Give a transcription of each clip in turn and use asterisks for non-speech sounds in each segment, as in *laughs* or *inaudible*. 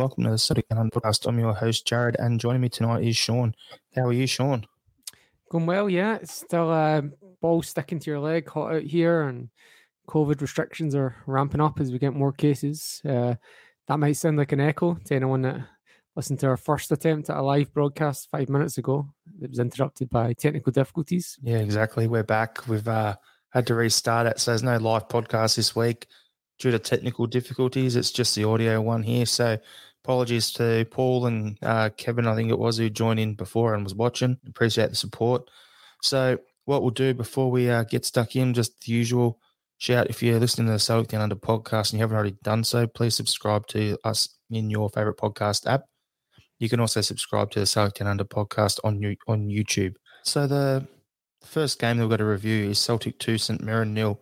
Welcome to the City Gun podcast. I'm your host, Jared, and joining me tonight is Sean. How are you, Sean? Going well, yeah. It's still a uh, ball sticking to your leg, hot out here, and COVID restrictions are ramping up as we get more cases. Uh, that might sound like an echo to anyone that listened to our first attempt at a live broadcast five minutes ago. It was interrupted by technical difficulties. Yeah, exactly. We're back. We've uh, had to restart it, so there's no live podcast this week due to technical difficulties. It's just the audio one here. So apologies to Paul and uh, Kevin, I think it was, who joined in before and was watching. Appreciate the support. So what we'll do before we uh, get stuck in, just the usual shout if you're listening to the Celtic Down Under podcast and you haven't already done so, please subscribe to us in your favorite podcast app. You can also subscribe to the Celtic Down Under podcast on on YouTube. So the first game that we've got to review is Celtic 2, St Mirren nil.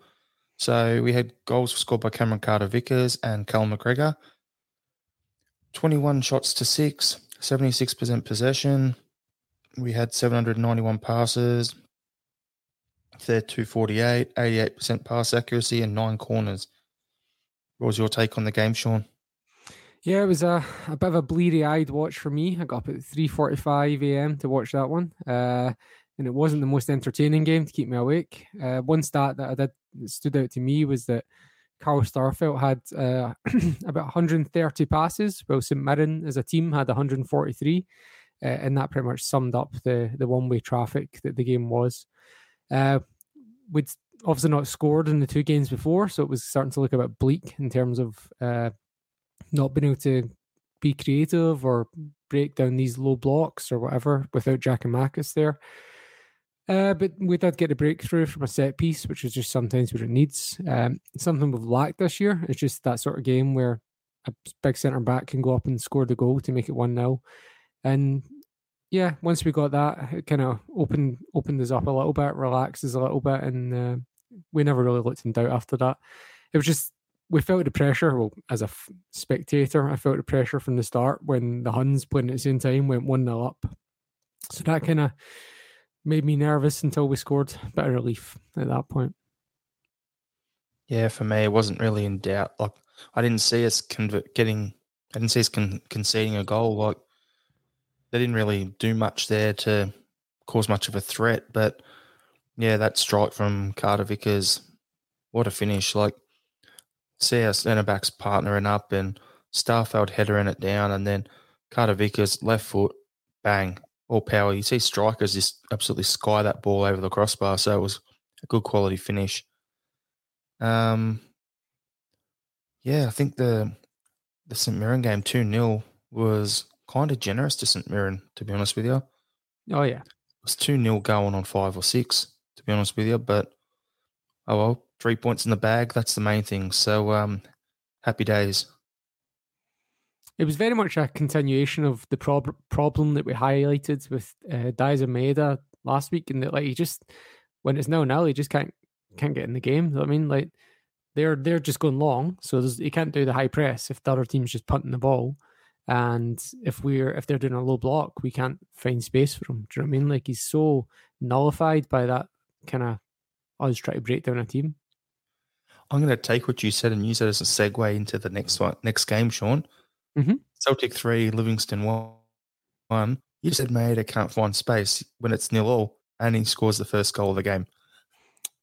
So we had goals scored by Cameron Carter Vickers and Callum McGregor. 21 shots to six, 76% possession. We had 791 passes. They're 248, 88% pass accuracy, and nine corners. What was your take on the game, Sean? Yeah, it was a, a bit of a bleary eyed watch for me. I got up at 3.45 a.m. to watch that one. Uh, and it wasn't the most entertaining game to keep me awake. Uh, one stat that I did stood out to me was that Carl Starfelt had uh, *clears throat* about 130 passes, while St Mirren as a team had 143, uh, and that pretty much summed up the the one way traffic that the game was. Uh, we'd obviously not scored in the two games before, so it was starting to look a bit bleak in terms of uh, not being able to be creative or break down these low blocks or whatever without Giakoumakis there. Uh, but we did get a breakthrough from a set piece, which is just sometimes what it needs. Um, something we've lacked this year. It's just that sort of game where a big centre back can go up and score the goal to make it 1 0. And yeah, once we got that, it kind of opened opened us up a little bit, relaxes a little bit, and uh, we never really looked in doubt after that. It was just we felt the pressure. Well, as a f- spectator, I felt the pressure from the start when the Huns playing at the same time went one 0 up. So that kind of made me nervous until we scored. Bit of relief at that point. Yeah, for me, it wasn't really in doubt. Like I didn't see us convert, getting, I didn't see us con- conceding a goal. Like they didn't really do much there to cause much of a threat. But yeah, that strike from Carter Vickers, what a finish! Like see our centre backs partnering up and Starfelt headering it down, and then Carter Vickers left foot, bang, all power. You see strikers just absolutely sky that ball over the crossbar. So it was a good quality finish. Um, yeah, I think the the St Mirren game two 0 was kind of generous to St Mirren, to be honest with you. Oh yeah, it was two 0 going on five or six, to be honest with you. But oh well, three points in the bag. That's the main thing. So um, happy days it was very much a continuation of the prob- problem that we highlighted with uh, Maeda last week, and that like he just when it's now now he just can't can't get in the game. I mean, like they're they're just going long, so he can't do the high press if the other team's just punting the ball. And if we're if they're doing a low block, we can't find space for him. Do you know what I mean? Like he's so nullified by that kind of us trying to break down a team. I'm going to take what you said and use it as a segue into the next one, next game, Sean. Mm-hmm. Celtic three, Livingston one. You said Maeda can't find space when it's nil all, and he scores the first goal of the game.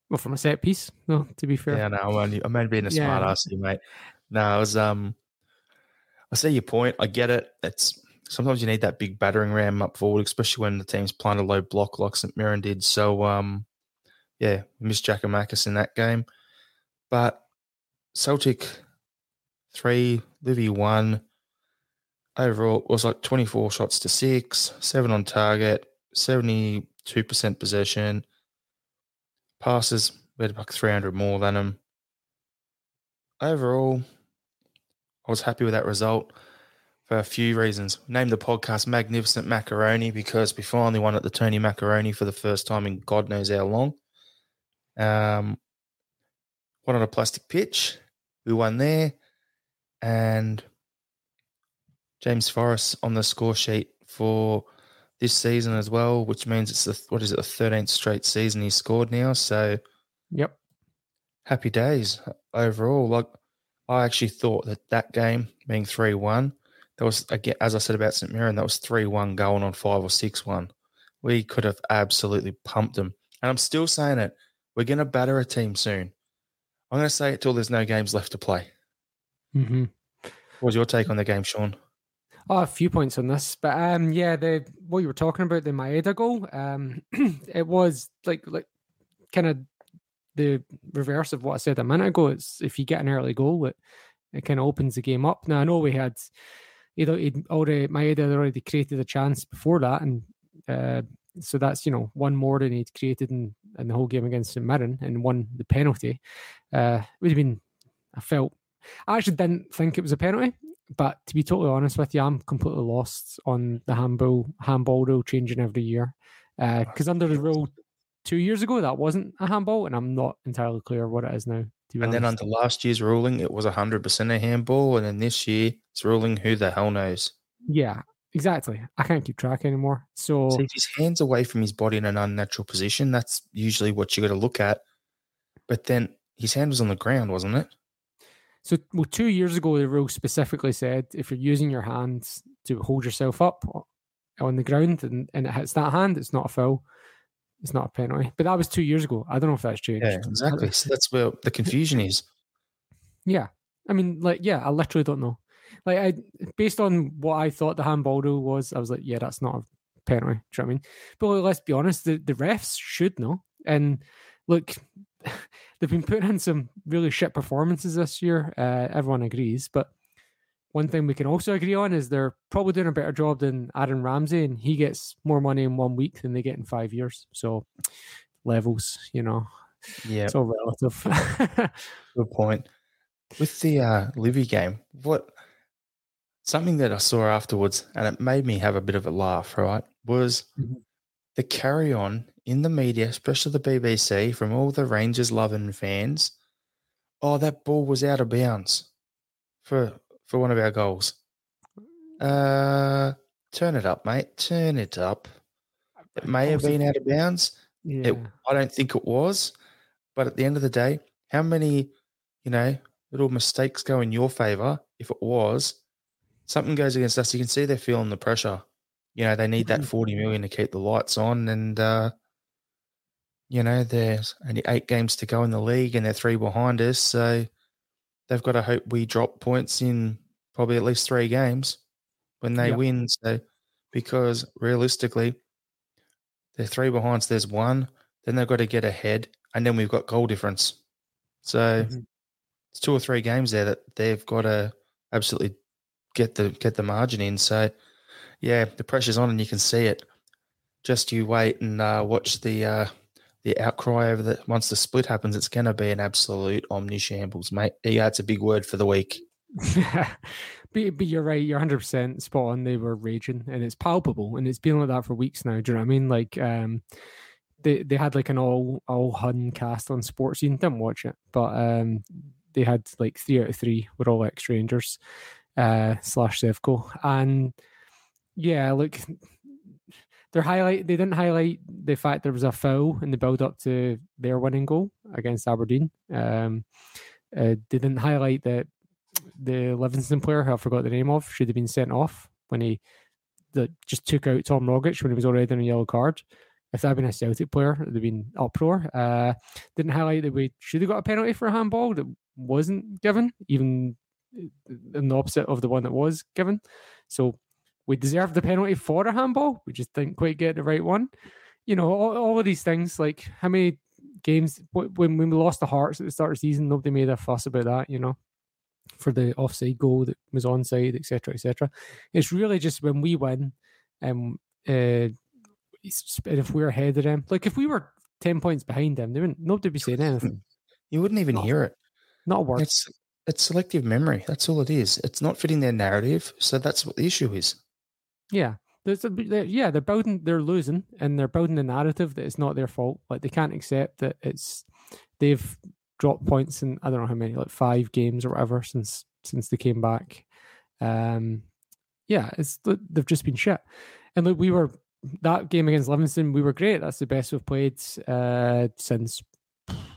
Well, from a set piece, no, to be fair. Yeah, no, I'm only, I'm only being a yeah. smart ass here, mate. No, I was um, I see your point. I get it. It's sometimes you need that big battering ram up forward, especially when the team's playing a low block like St Mirren did. So um, yeah, missed Giakoumakis in that game, but Celtic three, Livy one overall it was like 24 shots to six, seven on target, 72% possession. Passes, we had like 300 more than them. Overall, I was happy with that result for a few reasons. Named the podcast Magnificent Macaroni because we finally won at the Tony Macaroni for the first time in God knows how long. Um, won on a plastic pitch. We won there. And James Forrest on the score sheet for this season as well, which means it's the what is it, the thirteenth straight season he's scored now. So, yep, happy days overall. Like I actually thought that that game being three one that was again, as I said about St Mirren, that was three one going on five or six one. We could have absolutely pumped them, and I'm still saying it. We're going to batter a team soon. I'm going to say it till there's no games left to play. Mm-hmm. What's your take on the game, Sean? Oh, a few points on this, but um, yeah, the what you were talking about the Maeda goal, um, *clears throat* it was like like kind of the reverse of what I said a minute ago. It's if you get an early goal, it it kind of opens the game up. Now I know we had, you know, he'd already Maeda had already created a chance before that, and uh, so that's you know one more than he'd created in, in the whole game against St Mirren and won the penalty. Uh, it would have been, I felt, I actually didn't think it was a penalty. But to be totally honest with you, I'm completely lost on the handball handball rule changing every year. Because uh, under the rule two years ago, that wasn't a handball, and I'm not entirely clear what it is now. And honest. then under last year's ruling, it was 100% a handball, and then this year it's ruling who the hell knows. Yeah, exactly. I can't keep track anymore. So, if his hands away from his body in an unnatural position, that's usually what you got to look at. But then his hand was on the ground, wasn't it? So, well, two years ago, the rule specifically said if you're using your hands to hold yourself up on the ground and, and it hits that hand, it's not a foul. It's not a penalty. But that was two years ago. I don't know if that's changed. Yeah, exactly. So that's where the confusion is. *laughs* Yeah. I mean, like, yeah, I literally don't know. Like, I based on what I thought the handball rule was, I was like, yeah, that's not a penalty. Do you know what I mean? But let's be honest, the, the refs should know. And look, *laughs* they've been putting in some really shit performances this year. Uh, everyone agrees, but one thing we can also agree on is they're probably doing a better job than Aaron Ramsey, and he gets more money in one week than they get in five years. So levels, you know, yeah, it's all relative. *laughs* Good point. With the uh, Livy game, what something that I saw afterwards, and it made me have a bit of a laugh. Right, was mm-hmm. The carry on in the media, especially the BBC, from all the Rangers loving fans, oh, that ball was out of bounds for for one of our goals. Uh, turn it up, mate. Turn it up. It may have been out of bounds. Yeah. It, I don't think it was, but at the end of the day, how many, you know, little mistakes go in your favour if it was? Something goes against us. You can see they're feeling the pressure. You know, they need that mm-hmm. 40 million to keep the lights on. And uh, you know, there's only eight games to go in the league and they're three behind us. So they've got to hope we drop points in probably at least three games when they yep. win. So, because realistically, they're three behind, so there's one. Then they've got to get ahead, and then we've got goal difference. So mm-hmm. it's two or three games there that they've got to absolutely get the get the margin in. So yeah, the pressure's on, and you can see it. Just you wait and uh, watch the uh, the outcry over the once the split happens, it's going to be an absolute omni shambles, mate. Yeah, it's a big word for the week. *laughs* but, but you're right. You're 100 percent spot on. They were raging, and it's palpable, and it's been like that for weeks now. Do you know what I mean? Like, um, they they had like an all all Hun cast on Sportscene. Didn't watch it, but um, they had like three out of three were all ex Rangers uh, slash Sevco, and yeah, look they highlight they didn't highlight the fact there was a foul in the build up to their winning goal against Aberdeen. Um, uh, they didn't highlight that the Livingston player, who I forgot the name of, should have been sent off when he the, just took out Tom Rogic when he was already on a yellow card. If that had been a Celtic player, it would have been uproar. Uh, didn't highlight that we should have got a penalty for a handball that wasn't given, even in the opposite of the one that was given. So we deserve the penalty for a handball. We just didn't quite get the right one. You know, all, all of these things. Like how many games when when we lost the Hearts at the start of the season, nobody made a fuss about that. You know, for the offside goal that was onside, etc., etc. It's really just when we win, um, uh, if we're ahead of them, like if we were ten points behind them, they wouldn't nobody would be saying anything. You wouldn't even hear it. Not a word. It's it's selective memory. That's all it is. It's not fitting their narrative. So that's what the issue is. Yeah. There's a, they're, yeah, they're building, they're losing, and they're building the narrative that it's not their fault. Like they can't accept that it's they've dropped points in I don't know how many, like five games or whatever since since they came back. Um, yeah, it's they've just been shit. And look, we were that game against Livingston, we were great. That's the best we've played uh, since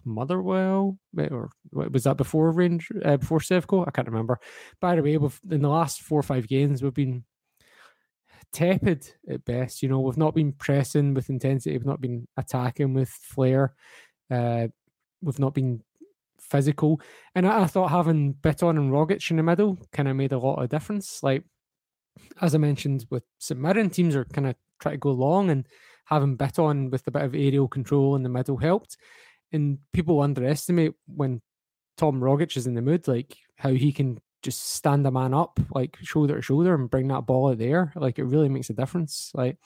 Motherwell, or was that before Range uh, before Sevco? I can't remember. By the way, we've in the last four or five games we've been tepid at best. You know, we've not been pressing with intensity, we've not been attacking with flair, uh, we've not been physical. And I, I thought having Bitton and Rogic in the middle kind of made a lot of difference. Like as I mentioned with St Mirren, teams are kind of trying to go long and having Bitton with a bit of aerial control in the middle helped. And people underestimate when Tom Rogic is in the mood, like how he can just stand a man up, like shoulder to shoulder, and bring that ball out there. Like it really makes a difference. Like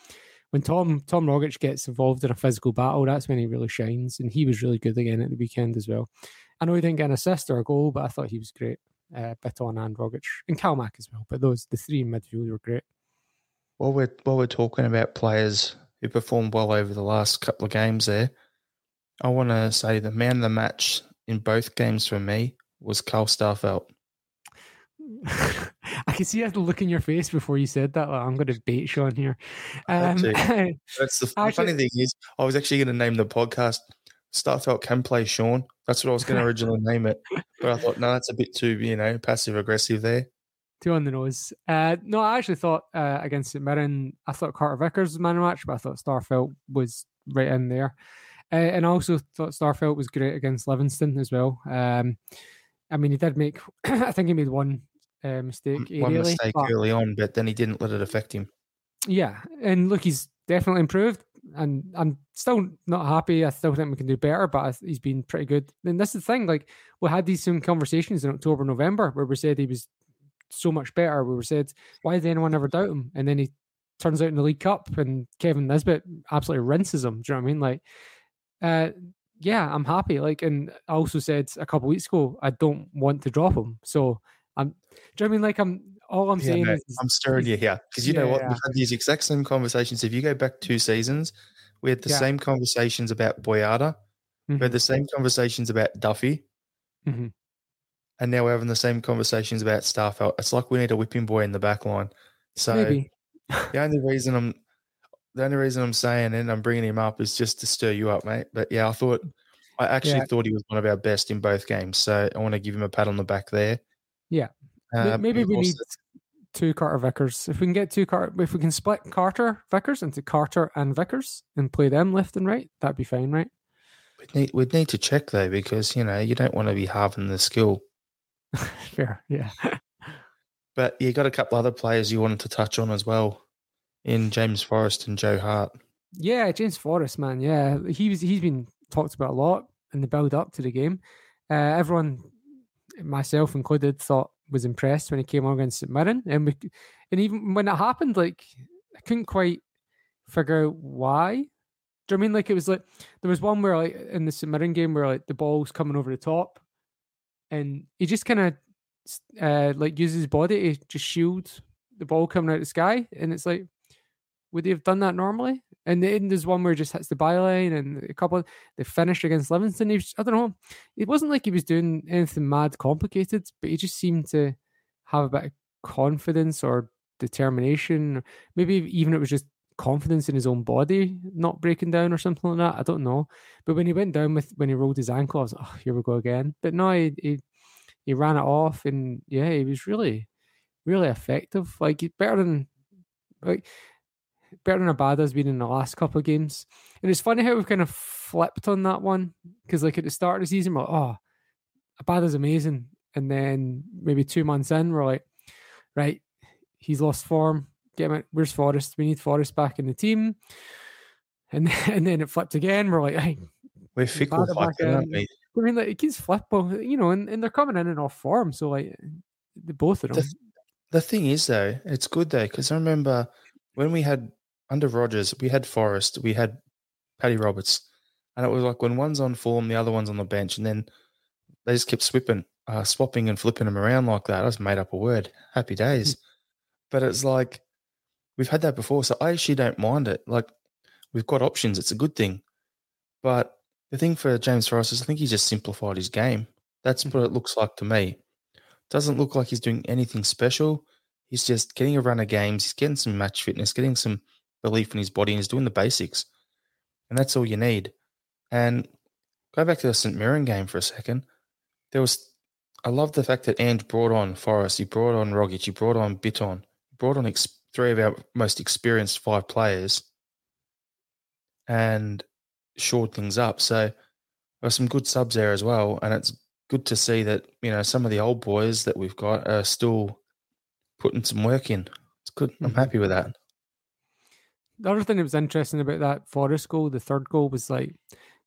when Tom Tom Rogic gets involved in a physical battle, that's when he really shines. And he was really good again at the weekend as well. I know he didn't get an assist or a goal, but I thought he was great. Uh, Bitton and Rogic and Calmac as well. But those the three midfield were great. While we're while we're talking about players who performed well over the last couple of games, there, I want to say the man of the match in both games for me was Carl Starfelt. *laughs* I can see that look in your face before you said that. Like, I'm going to bait Sean here. Um, *laughs* That's the actually, funny thing is, I was actually going to name the podcast Starfelt can play Sean. That's what I was going *laughs* to originally name it, but I thought no, that's a bit too you know passive aggressive there. Too on the nose. Uh, no, I actually thought uh, against St Mirren, I thought Carter Vickers was man of match, but I thought Starfelt was right in there. Uh, and I also thought Starfelt was great against Livingston as well. Um, I mean, he did make, *clears throat* I think he made one uh, mistake. One mistake but, early on, but then he didn't let it affect him. Yeah, and look, he's definitely improved, and I'm still not happy. I still think we can do better, but he's been pretty good. And this is the thing, like we had these same conversations in October, November, where we said he was so much better. We were said, why did anyone ever doubt him? And then he turns out in the League Cup, and Kevin Nisbet absolutely rinses him. Do you know what I mean? Like, uh, yeah, I'm happy. Like, and I also said a couple weeks ago, I don't want to drop him. So I'm, do you know I mean? Like, I'm all I'm yeah, saying no, is I'm stirring you here because you yeah, know what? We've had these exact same conversations. If you go back two seasons, we had the yeah. same conversations about Boyata. Mm-hmm. We had the mm-hmm. same conversations about Duffy. Mm-hmm. And now we're having the same conversations about Starfelt. It's like we need a whipping boy in the back line. So the only reason I'm the only reason I'm saying it and I'm bringing him up is just to stir you up, mate. But yeah, I thought I actually yeah. thought he was one of our best in both games. So I want to give him a pat on the back there. Yeah. Uh, Maybe we need two Carter Vickers. If we can get two Carter, if we can split Carter Vickers into Carter and Vickers and play them left and right, that'd be fine, right? We'd need, we'd need to check though, because you know you don't want to be halving the skill. *laughs* Fair, yeah. *laughs* but you got a couple other players you wanted to touch on as well, in James Forrest and Joe Hart. Yeah, James Forrest, man. Yeah, he was. He's been talked about a lot in the build up to the game. Uh, everyone, myself included, thought was impressed when he came on against St Mirren, and we, and even when it happened, like I couldn't quite figure out why. Do you know I mean? Like it was like there was one where like in the St Mirren game where like the ball's coming over the top, and he just kind of uh, like uses his body to just shield the ball coming out of the sky, and it's like would they have done that normally? And then there's one where he just hits the byline, and a couple they finished against Livingston. He was, I don't know. It wasn't like he was doing anything mad complicated, but he just seemed to have a bit of confidence or determination. Maybe even it was just confidence in his own body not breaking down or something like that. I don't know. But when he went down with when he rolled his ankle, I was like, oh, here we go again. But no, he, he he ran it off, and yeah, he was really really effective. Like better than like better than Abada's been in the last couple of games. And it's funny how we've kind of flipped on that one because, like, at the start of the season, we're like, oh, Abada's amazing. And then maybe two months in, we're like, right, he's lost form. Get him out. Where's Forrest? We need Forrest back in the team. And then, *laughs* and then it flipped again. We're like, hey, we're fickle fucking, aren't we? I mean, like, it keeps flipping, you know, and, and they're coming in and off form. So, like, the both of them. The, the thing is, though, it's good, though, because I remember when we had under Rodgers, we had Forrest, we had Paddy Roberts, and it was like when one's on form, the other one's on the bench, and then they just kept swapping, uh, swapping and flipping them around like that. I just made up a word. Happy days. but it's like we've had that before, so I actually don't mind it. Like we've got options; it's a good thing. But the thing for James Forrest is, I think he just simplified his game. That's what it looks like to me. Doesn't look like he's doing anything special. He's just getting a run of games. He's getting some match fitness, getting some belief in his body and he's doing the basics. And that's all you need. And go back to the St Mirren game for a second. There was, I love the fact that Ange brought on Forrest, he brought on Rogic, he brought on Bitton, he brought on ex- three of our most experienced five players, and shored things up. So there were some good subs there as well, and it's good to see that you know some of the old boys that we've got are still putting some work in. It's good. I'm Mhm. happy with that. The other thing that was interesting about that Forrest goal, the third goal, was like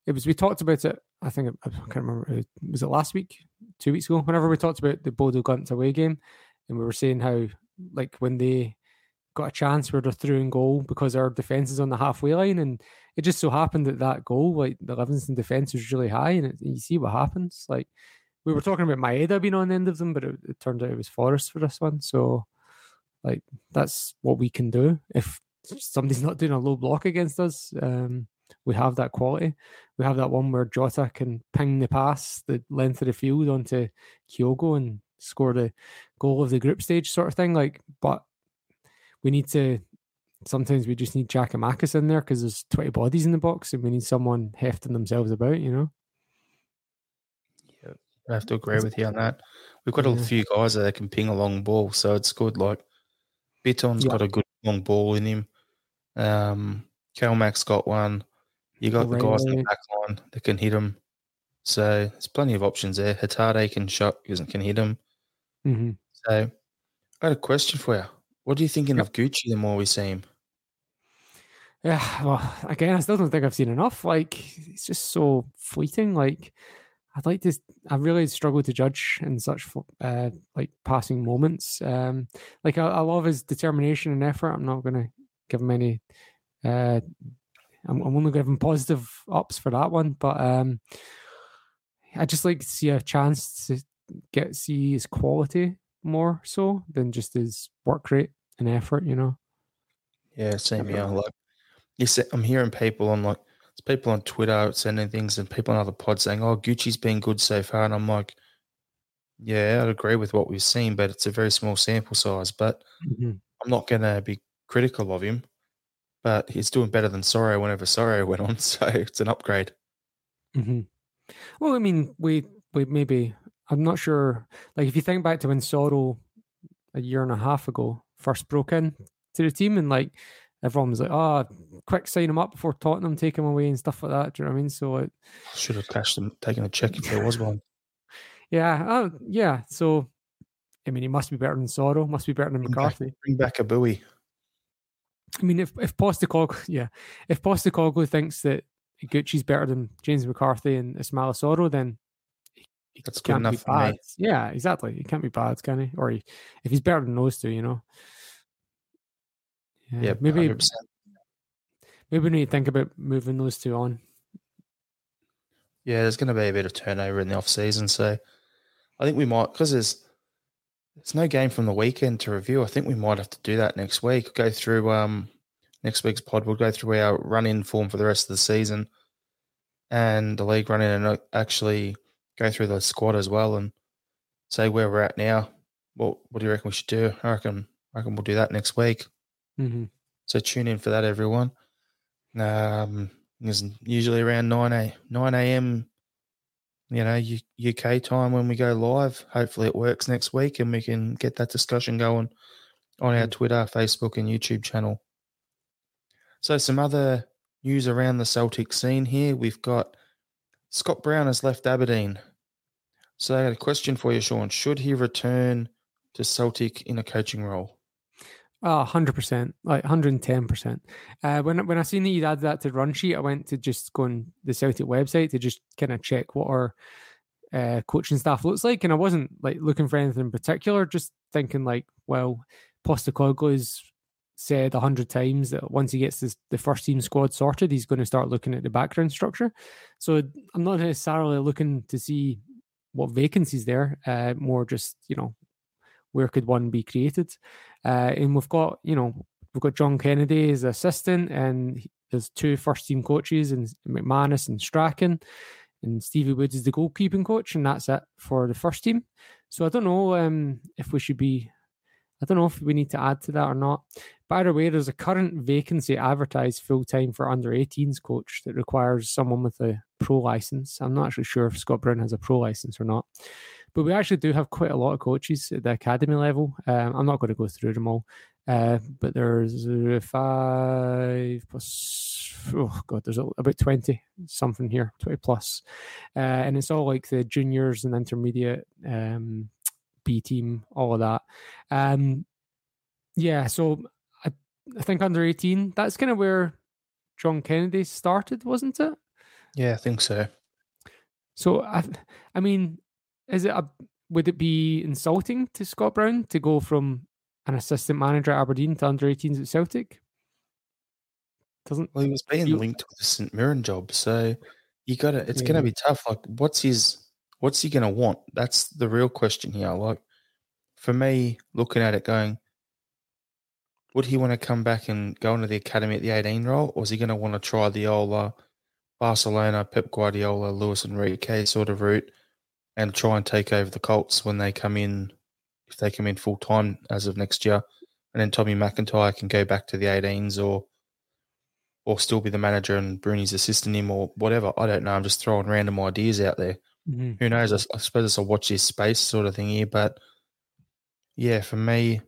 it was. We talked about it. I think I can't remember. uh, Was it last week, two weeks ago? Whenever we talked about the Bodo Glimt away game, and we were saying how like when they got a chance where they're through in goal because our defense is on the halfway line, and it just so happened that that goal, like the Livingston defense, was really high, and it, you see what happens. Like we were talking about Maeda being on the end of them, but it, it turned out it was Forrest for this one. So like that's what we can do if somebody's not doing a low block against us. Um, we have that quality. We have that one where Jota can ping the pass the length of the field onto Kyogo and score the goal of the group stage sort of thing. Like, but we need to. Sometimes we just need Giakoumakis in there because there's 20 bodies in the box and we need someone hefting themselves about, you know? I have to agree with you on that. We've got a Yeah. few guys that can ping a long ball, so it's good. Like Bitton's Yeah. got a good long ball in him. Um, Calmax got one. You got the guys in the back line that can hit him. So there's plenty of options there. Hatate can shot, because it can hit him. hmm So I got a question for you. What are you thinking Yep. of Gucci the more we see him? Yeah, well, again, I still don't think I've seen enough. Like, it's just so fleeting. Like, I'd like to. I really struggle to judge in such uh, like passing moments. Um, like, I, I love his determination and effort. I'm not going to give him any. Uh, I'm, I'm only giving positive ups for that one, but um, I just like to see a chance to get see his quality more so than just his work rate and effort. You know. Yeah, same here. Like you said, I'm hearing people on like it's people on Twitter sending things and people on other pods saying, "Oh, Gucci's been good so far," and I'm like, "Yeah, I'd agree with what we've seen, but it's a very small sample size." But Mhm. I'm not going to be critical of him. But he's doing better than Soro whenever Soro went on, *laughs* so it's an upgrade. hmm Well, I mean, we we maybe I'm not sure. Like, if you think back to when Soro a year and a half ago first broke in to the team, and like everyone was like, "Oh, quick sign him up before Tottenham take him away and stuff like that." Do you know what I mean? So, like, Should have cashed him, taken a check if there was one. *laughs* yeah, uh, yeah. So, I mean, he must be better than Soro. Must be better than Bring back- McCarthy. Bring back a buoy. I mean, if if Postecoglou, *laughs* yeah, if Postecoglou thinks that Gucci's better than James McCarthy and Ismail Soro, then he, he That's can't be enough for me. bad. Yeah, exactly. He can't be bad, can he? Or he, if he's better than those two, you know. Yeah, Yeah, maybe 100%. maybe we need to think about moving those two on. Yeah, there's going to be a bit of turnover in the off season, so I think we might because there's there's no game from the weekend to review. I think we might have to do that next week. Go through um next week's pod. We'll go through our run in form for the rest of the season and the league run in, and uh, actually go through the squad as well and say where we're at now. What what do you reckon we should do? I reckon I reckon we'll do that next week. hmm So tune in for that, everyone. Um, it's usually around nine a nine a.m. You know, U- UK time when we go live. Hopefully, it works next week, and we can get that discussion going on our Mm. Twitter, Facebook, and YouTube channel. So, some other news around the Celtic scene here. We've got Scott Brown has left Aberdeen. So, I got a question for you, Sean. Should he return to Celtic in a coaching role? Oh, 100%, like 110%. Uh, when, when I seen that you'd add that to run sheet, I went to just go on the Celtic website to just kind of check what our uh, coaching staff looks like. And I wasn't like looking for anything in particular, just thinking like, well, Postecoglou's said a hundred times that once he gets this, the first team squad sorted, he's going to start looking at the background structure. So I'm not necessarily looking to see what vacancies there, uh, more just, you know, where could one be created? Uh, and we've got, you know, we've got John Kennedy as assistant, and there's two first team coaches, and McManus and Strachan, and Stevie Woods is the goalkeeping coach, and that's it for the first team. So I don't know um, if we should be. I don't know if we need to add to that or not. By the way, there's a current vacancy advertised full time for under 18s coach that requires someone with a pro license. I'm not actually sure if Scott Brown has a pro license or not, but we actually do have quite a lot of coaches at the academy level. Um, I'm not going to go through them all, uh, but there's five plus, oh God, there's about 20 something here, 20 plus. Uh, and it's all like the juniors and intermediate um, B team, all of that. Um, yeah, so I, I think under 18, that's kind of where John Kennedy started, wasn't it? Yeah, I think so. So, I, I mean, is it a, would it be insulting to Scott Brown to go from an assistant manager at Aberdeen to under 18s at Celtic? Doesn't well, he was being you, linked with the St Mirren job, so you got it. It's yeah. going to be tough. Like, what's his? What's he going to want? That's the real question here. Like, for me, looking at it, going, would he want to come back and go into the academy at the 18 role, or is he going to want to try the old uh, Barcelona, Pep Guardiola, Luis Enrique sort of route and try and take over the Colts when they come in, if they come in full time as of next year, and then Tommy McIntyre can go back to the 18s or or still be the manager and Broony's assisting him or whatever. I don't know. I'm just throwing random ideas out there. Mm-hmm. Who knows? I, I suppose it's a watch this space sort of thing here, but yeah, for me,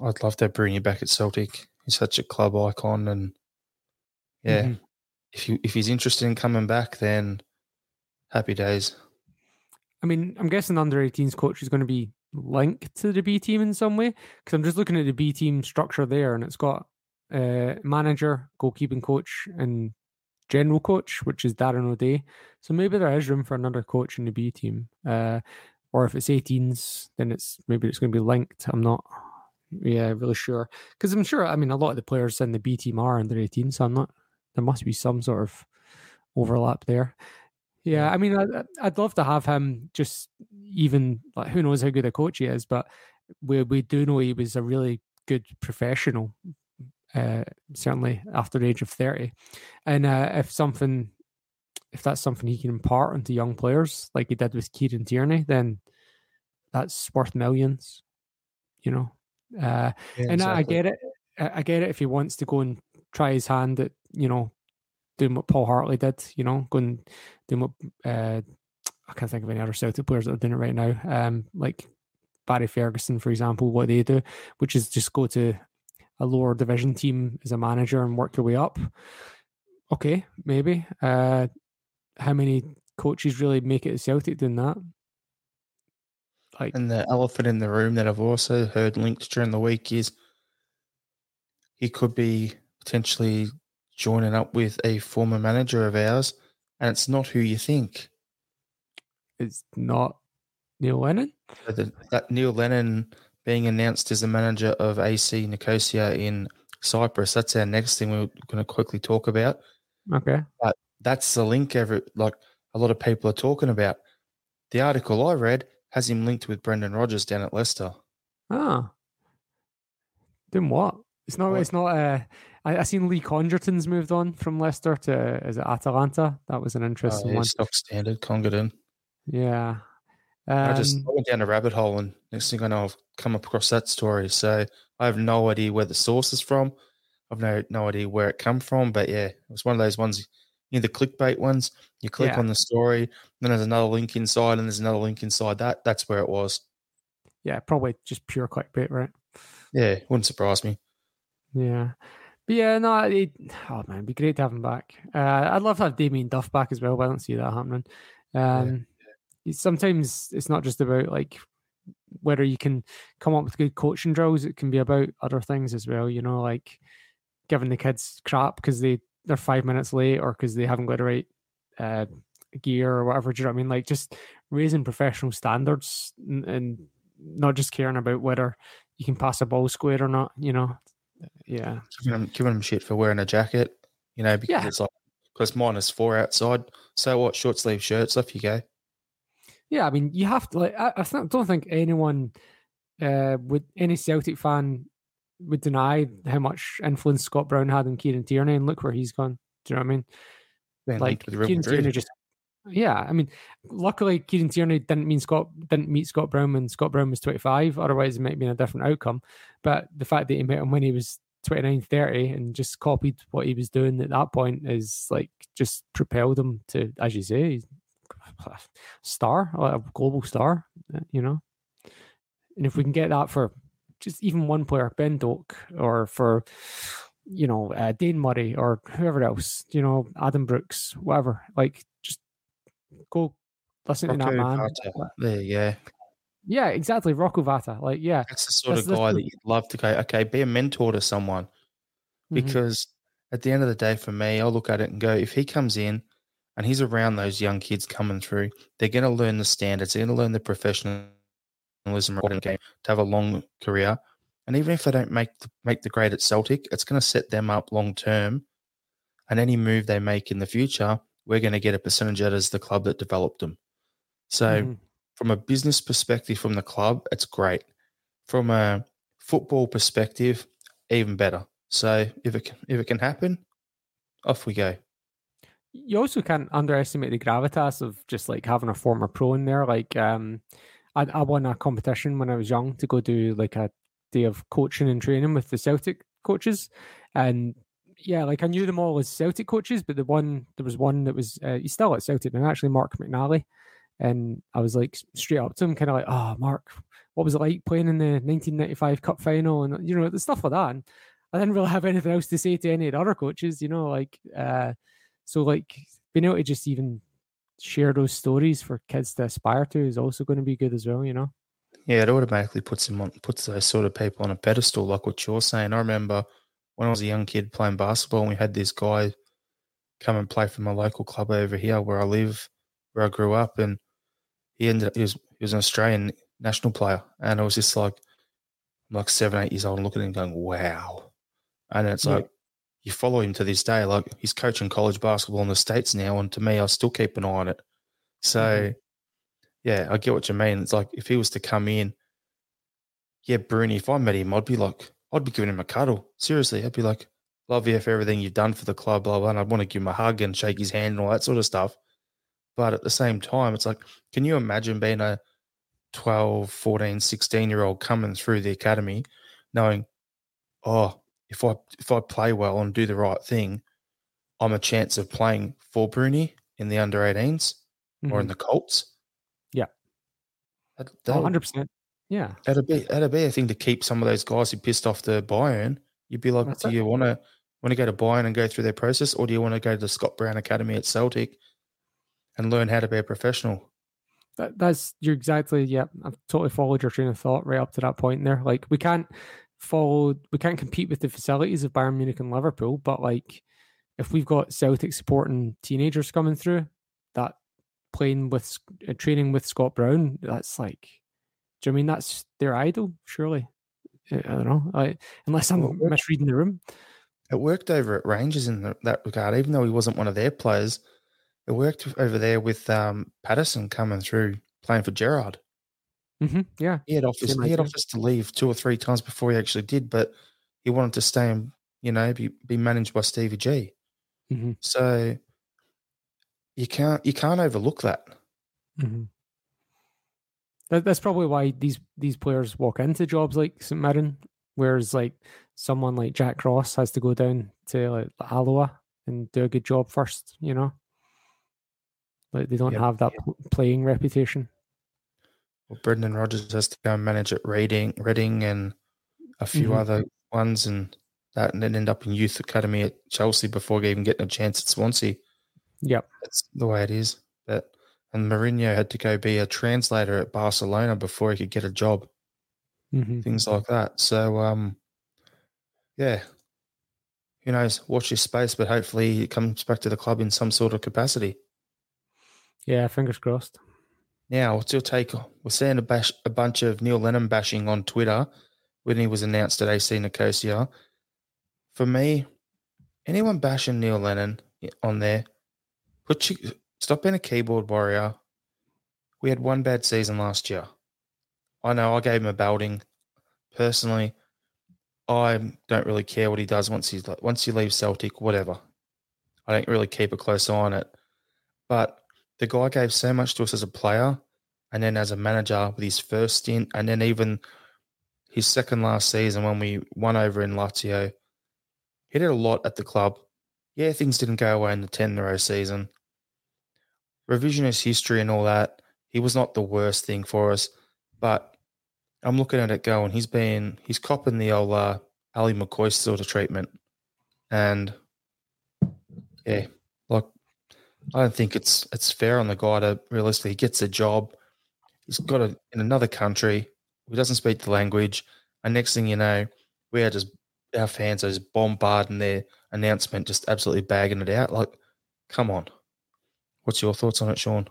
I'd love to bring you back at Celtic. He's such a club icon, and yeah, mm-hmm. if you if he's interested in coming back, then happy days. I mean, I'm guessing under 18s coach is going to be linked to the B team in some way because I'm just looking at the B team structure there, and it's got uh, manager, goalkeeping coach, and general coach, which is Darren O'Dea. So maybe there is room for another coach in the B team. Uh, or if it's 18s, then it's maybe it's going to be linked. I'm not yeah, really sure. Because I'm sure, I mean, a lot of the players in the B team are under 18, so I'm not, there must be some sort of overlap there. Yeah, I mean, I'd, I'd love to have him just even, like, who knows how good a coach he is, but we, we do know he was a really good professional, uh, certainly after the age of 30. And uh, if something, if that's something he can impart onto young players, like he did with Kieran Tierney, then that's worth millions, you know? Uh, yeah, and exactly. I get it. I get it if he wants to go and try his hand at you know doing what Paul Hartley did. You know, going doing what uh, I can't think of any other Celtic players that are doing it right now. Um, like Barry Ferguson, for example, what they do, which is just go to a lower division team as a manager and work your way up. Okay, maybe. Uh, how many coaches really make it at Celtic doing that? Like, and the elephant in the room that I've also heard linked during the week is he could be potentially joining up with a former manager of ours, and it's not who you think. It's not Neil Lennon. that, that Neil Lennon being announced as the manager of AC Nicosia in Cyprus. That's our next thing we're going to quickly talk about. Okay, but that's the link. Every like a lot of people are talking about. The article I read has him linked with Brendan Rodgers down at Leicester. Ah, doing what? It's not. What? It's not. Uh, I, I seen Lee Congerton's moved on from Leicester to is it Atalanta? That was an interesting oh, one. Stock standard Congerton. Yeah. Um, I just I went down a rabbit hole, and next thing I know, I've come across that story. So I have no idea where the source is from. I've no no idea where it come from, but yeah, it was one of those ones you know, the clickbait ones. You click yeah. on the story, then there's another link inside, and there's another link inside that. That's where it was. Yeah, probably just pure clickbait, right? Yeah, wouldn't surprise me. Yeah. But yeah, no, it, oh man, it'd be great to have him back. Uh, I'd love to have Damien Duff back as well, but I don't see that happening. Um, yeah. Sometimes it's not just about like whether you can come up with good coaching drills, it can be about other things as well, you know, like giving the kids crap because they they're five minutes late or because they haven't got the right uh, gear or whatever. Do you know what I mean? Like just raising professional standards and, and, not just caring about whether you can pass a ball square or not. You know, yeah. Giving them, giving them shit for wearing a jacket. You know, because yeah. it's like because minus four outside. So what? Short sleeve shirts. Off you go. Yeah, I mean, you have to like. I, I don't think anyone uh, would any Celtic fan would deny how much influence Scott Brown had on Kieran Tierney, and look where he's gone. Do you know what I mean? Then like Kieran Tierney just Yeah, I mean, luckily Kieran Tierney didn't mean Scott didn't meet Scott Brown when Scott Brown was 25. Otherwise, it might have been a different outcome. But the fact that he met him when he was 29, 30 and just copied what he was doing at that point is like just propelled him to, as you say, a star, a global star, uh, you know. And if we can get that for just even one player, Ben Doak, or for you know uh, Dane Murray or whoever else, you know Adam Brooks, whatever, like just go listen Rocco to that man. Vata. There go. Yeah, exactly. Rocco Vata. Like, yeah. That's the sort that's, of guy that you'd love to go, okay, be a mentor to someone. Mm-hmm. Because mm-hmm. at the end of the day, for me, I'll look at it and go, if he comes in and he's around those young kids coming through, they're going to learn the standards, they're going to learn the professionalism to have a long career. And even if they don't make the, make the grade at Celtic, it's going to set them up long term. And any move they make in the future, we're going to get a percentage out as the club that developed them. So, mm-hmm. from a business perspective, from the club, it's great. From a football perspective, even better. So, if it can, if it can happen, off we go. You also can't underestimate the gravitas of just like having a former pro in there. Like, um, I, I won a competition when I was young to go do like a day of coaching and training with the Celtic coaches, and yeah, like I knew them all as Celtic coaches, but the one there was one that was uh, he's still at Celtic and actually Mark McNally, and I was like straight up to him, kind of like, oh Mark, what was it like playing in the 1995 Cup final and you know the stuff like that. And I didn't really have anything else to say to any of the other coaches, you know, like uh, so like being able to just even share those stories for kids to aspire to is also going to be good as well, you know. Yeah, it automatically puts him on puts those sort of people on a pedestal, like what you're saying. I remember when I was a young kid playing basketball, and we had this guy come and play for my local club over here where I live, where I grew up, and he ended up he was he was an Australian national player, and I was just like I'm like seven, eight years old, and looking at him going, "Wow!" And it's yeah. like you follow him to this day. Like he's coaching college basketball in the states now, and to me, I still keep an eye on it. So, mm-hmm. yeah, I get what you mean. It's like if he was to come in, yeah, Broony. If I met him, I'd be like, I'd be giving him a cuddle. Seriously, I'd be like, love you for everything you've done for the club, blah, blah. And I'd want to give him a hug and shake his hand and all that sort of stuff. But at the same time, it's like, can you imagine being a 12, 14, 16 year old coming through the academy knowing, oh, if I if I play well and do the right thing, I'm a chance of playing for Broony in the under 18s mm-hmm. or in mm-hmm. the Colts. Yeah. That, 100%. Yeah, that'd be that'd be a thing to keep some of those guys who pissed off the Bayern. You'd be like, That's do it. you want to want to go to Bayern and go through their process, or do you want to go to the Scott Brown Academy at Celtic and learn how to be a professional? That, that's you're exactly yeah. I've totally followed your train of thought right up to that point there. Like we can't follow, we can't compete with the facilities of Bayern Munich and Liverpool, but like if we've got Celtic supporting teenagers coming through, that playing with uh, training with Scott Brown, that's like do you mean that's their idol? Surely, I don't know. I, unless I'm misreading the room. It worked over at Rangers in the, that regard, even though he wasn't one of their players. It worked over there with um, Patterson coming through playing for Gerrard. Mm-hmm, yeah, he had offers. He had offers to leave two or three times before he actually did, but he wanted to stay and you know be be managed by Stevie G. Mm-hmm. So you can't you can't overlook that. Mm-hmm. That, that's probably why these these players walk into jobs like St Mirren, whereas like someone like Jack Ross has to go down to like Alloa and do a good job first. You know, like they don't yep. have that playing reputation. Well, Brendan Rodgers has to go and manage at Reading, Reading, and a few mm-hmm. other ones, and that, and then end up in youth academy at Chelsea before even getting a chance at Swansea. Yep, that's the way it is. But and Mourinho had to go be a translator at Barcelona before he could get a job. Mm-hmm. Things like that. So, um, yeah, who knows? Watch his space, but hopefully he comes back to the club in some sort of capacity. Yeah, fingers crossed. Now, what's your take? We're seeing a, bash, a bunch of Neil Lennon bashing on Twitter when he was announced at AC Nicosia. For me, anyone bashing Neil Lennon on there, put you, Stop being a keyboard warrior. We had one bad season last year. I know I gave him a belting. Personally, I don't really care what he does once he's once he leaves Celtic, whatever. I don't really keep a close eye on it. But the guy gave so much to us as a player, and then as a manager with his first stint, and then even his second last season when we won over in Lazio. He did a lot at the club. Yeah, things didn't go away in the 10 in a row season. Revisionist history and all that, he was not the worst thing for us. But I'm looking at it going, he's been, he's copping the old uh, Ali McCoy sort of treatment. And yeah, like, I don't think it's it's fair on the guy to realistically he gets a job. He's got it in another country. He doesn't speak the language. And next thing you know, we are just our fans are just bombarding their announcement, just absolutely bagging it out. Like, come on. What's your thoughts on it, Sean?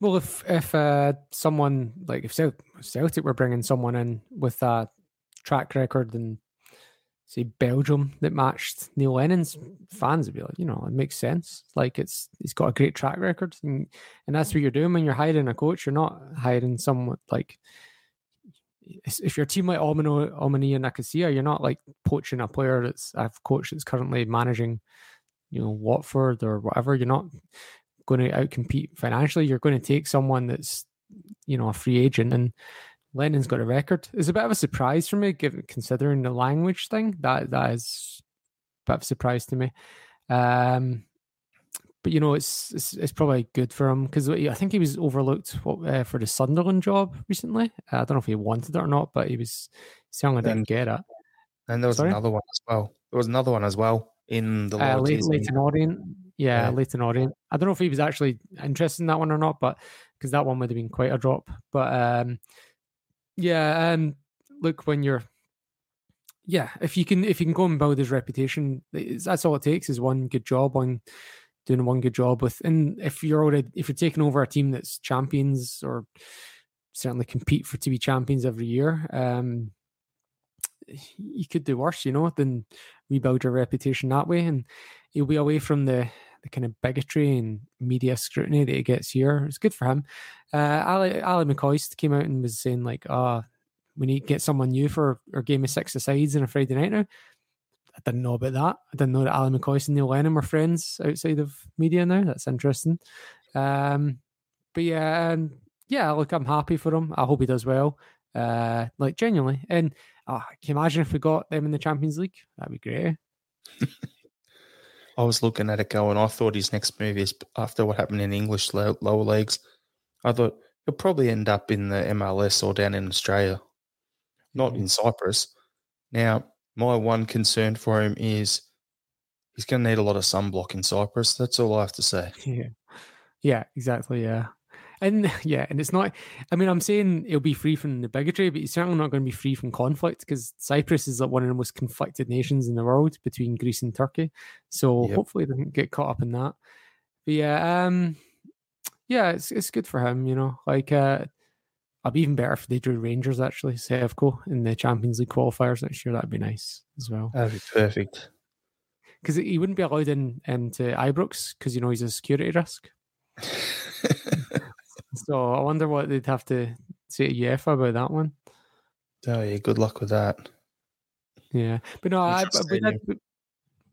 Well, if if uh, someone like if Celtic were bringing someone in with a track record and say Belgium that matched Neil Lennon's fans would be like, you know, it makes sense. Like it's he's got a great track record, and, and that's what you're doing when you're hiring a coach. You're not hiring someone like if your team like Omino, Omini and Nicosia, you're not like poaching a player that's a coach that's currently managing, you know, Watford or whatever. You're not going to outcompete financially. You're going to take someone that's, you know, a free agent. And Lennon's got a record. It's a bit of a surprise for me, given considering the language thing. That that is a bit of a surprise to me. Um, but you know, it's it's, it's probably good for him because I think he was overlooked uh, for the Sunderland job recently. Uh, I don't know if he wanted it or not, but he was saying I didn't get it. And there was Sorry? another one as well. There was another one as well in the uh, late, Leyton Orient. Yeah, yeah, Leyton Orient. I don't know if he was actually interested in that one or not, but because that one would have been quite a drop. But um, yeah, um, look when you're yeah, if you can if you can go and build his reputation, that's all it takes is one good job on doing one good job with. And if you're already if you're taking over a team that's champions or certainly compete for to be champions every year, um, you could do worse, you know, than rebuild your reputation that way. And you'll be away from the the kind of bigotry and media scrutiny that he gets here. It's good for him. Uh, Ally, Ally McCoist came out and was saying like, "Ah, oh, we need to get someone new for our game of six sides on a Friday night now." I didn't know about that. I didn't know that Alan McCoy and Neil Lennon were friends outside of media now. That's interesting. Um, but yeah, um, yeah, look, I'm happy for him. I hope he does well. Uh, like genuinely, and oh, can you imagine if we got them in the Champions League? That'd be great. *laughs* I was looking at it going. I thought his next move is after what happened in English lower leagues. I thought he'll probably end up in the MLS or down in Australia, not in Cyprus. Now, my one concern for him is he's going to need a lot of sunblock in Cyprus. That's all I have to say. *laughs* Yeah, yeah, exactly. Yeah, and *laughs* yeah, and it's not. I mean, I'm saying he'll be free from the bigotry, but he's certainly not going to be free from conflict because Cyprus is like one of the most conflicted nations in the world between Greece and Turkey. So yep. hopefully, he doesn't get caught up in that. But yeah, um, yeah, it's it's good for him. You know, like uh, I'd be even better if they drew Rangers actually, Sevco in the Champions League qualifiers next year. That'd be nice as well. That'd be perfect. Because he wouldn't be allowed in into Ibrox because you know he's a security risk. *laughs* so I wonder what they'd have to say to UEFA about that one. Oh yeah, good luck with that. Yeah, but no, I, we, did,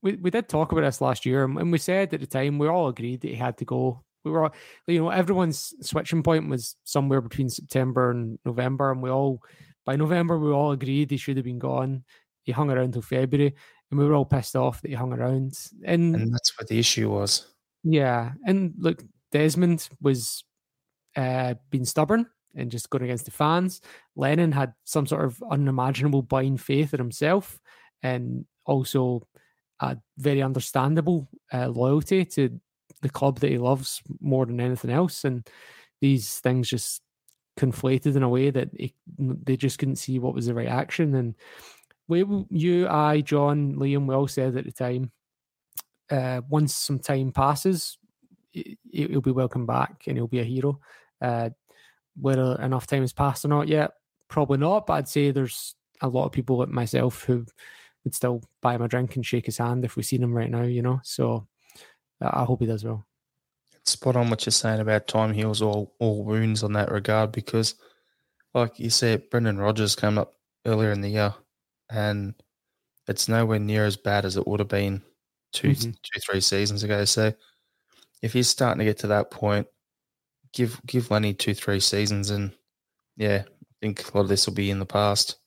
we, we did talk about this last year, and we said at the time we all agreed that he had to go we were, you know, everyone's switching point was somewhere between September and November, and we all, by November, we all agreed he should have been gone. He hung around till February, and we were all pissed off that he hung around. And, and that's what the issue was. Yeah, and look, Desmond was uh, being stubborn and just going against the fans. Lennon had some sort of unimaginable blind faith in himself, and also a very understandable uh, loyalty to the club that he loves more than anything else. And these things just conflated in a way that he, they just couldn't see what was the right action. And we, you, I, John, Liam, we all said at the time, uh, once some time passes, he'll be welcome back and he'll be a hero. Uh, whether enough time has passed or not yet, probably not. But I'd say there's a lot of people like myself who would still buy him a drink and shake his hand if we seen him right now, you know. So I hope he does well. Spot on what you're saying about time heals all, all wounds on that regard because, like you said, Brendan Rodgers came up earlier in the year and it's nowhere near as bad as it would have been 2 mm-hmm. two three seasons ago. So if he's starting to get to that point, give give Lenny two three seasons, and yeah, I think a lot of this will be in the past.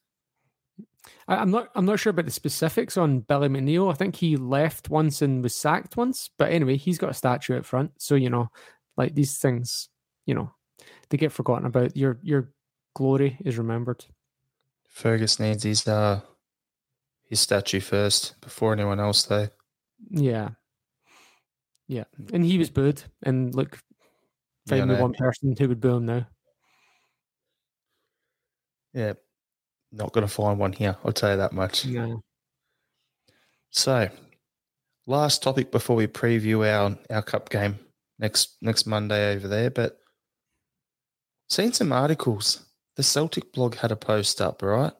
I'm not. I'm not sure about the specifics on Billy McNeill. I think he left once and was sacked once. But anyway, he's got a statue out front, so you know, like these things, you know, they get forgotten about. Your your glory is remembered. Fergus needs his uh his statue first before anyone else, though. Yeah, yeah, and he was booed. And look, Yeah, find me know. one person who would boo him now. Yeah, not going to find one here. I'll tell you that much. Yeah. So, last topic before we preview our our cup game next next Monday over there. But seen some articles. The Celtic blog had a post up, right?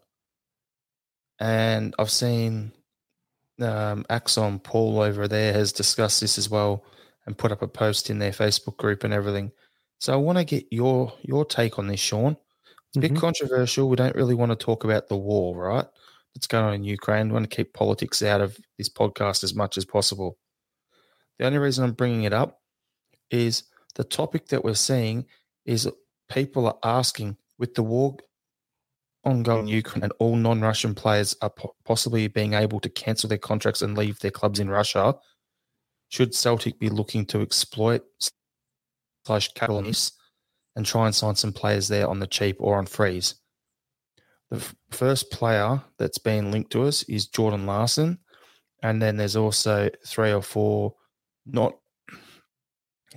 And I've seen um, Axon Paul over there has discussed this as well and put up a post in their Facebook group and everything. So I want to get your your take on this, Sean. It's a bit Mhm. controversial. We don't really want to talk about the war, right? That's going on in Ukraine. We want to keep politics out of this podcast as much as possible. The only reason I'm bringing it up is the topic that we're seeing is people are asking with the war ongoing in Ukraine and all non-Russian players are po- possibly being able to cancel their contracts and leave their clubs in Russia. Should Celtic be looking to exploit slash capital and try and sign some players there on the cheap or on freeze? The f- first player that's been linked to us is Jordan Larsson, and then there's also three or four not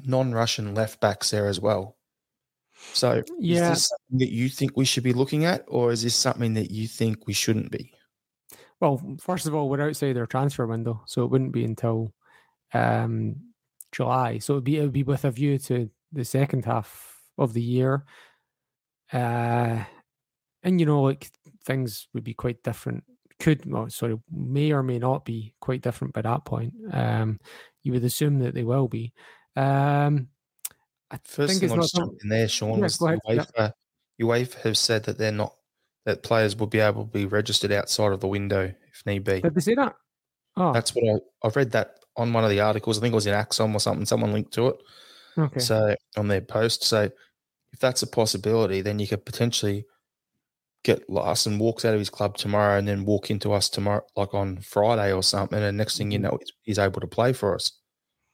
non-Russian left backs there as well. So, Yeah. is this something that you think we should be looking at, or is this something that you think we shouldn't be? Well, first of all, we're outside their transfer window, so it wouldn't be until um, July. So it'd be it would be with a view to the second half of the year. Uh, and you know, like things would be quite different. Could well, sorry, may or may not be quite different by that point. Um, you would assume that they will be. Um, I First think thing it's I'll not just jump in there, Sean, Yeah, was go ahead, yeah. UEFA, UEFA have said that they're not that players will be able to be registered outside of the window if need be. Did they say that? Oh, That's what I I read that on one of the articles. I think it was in Axon or something. Someone linked to it. okay. So on their post. So if that's a possibility, then you could potentially get Larsson walks out of his club tomorrow and then walk into us tomorrow, like on Friday or something. And next thing you Mhm. know, he's able to play for us.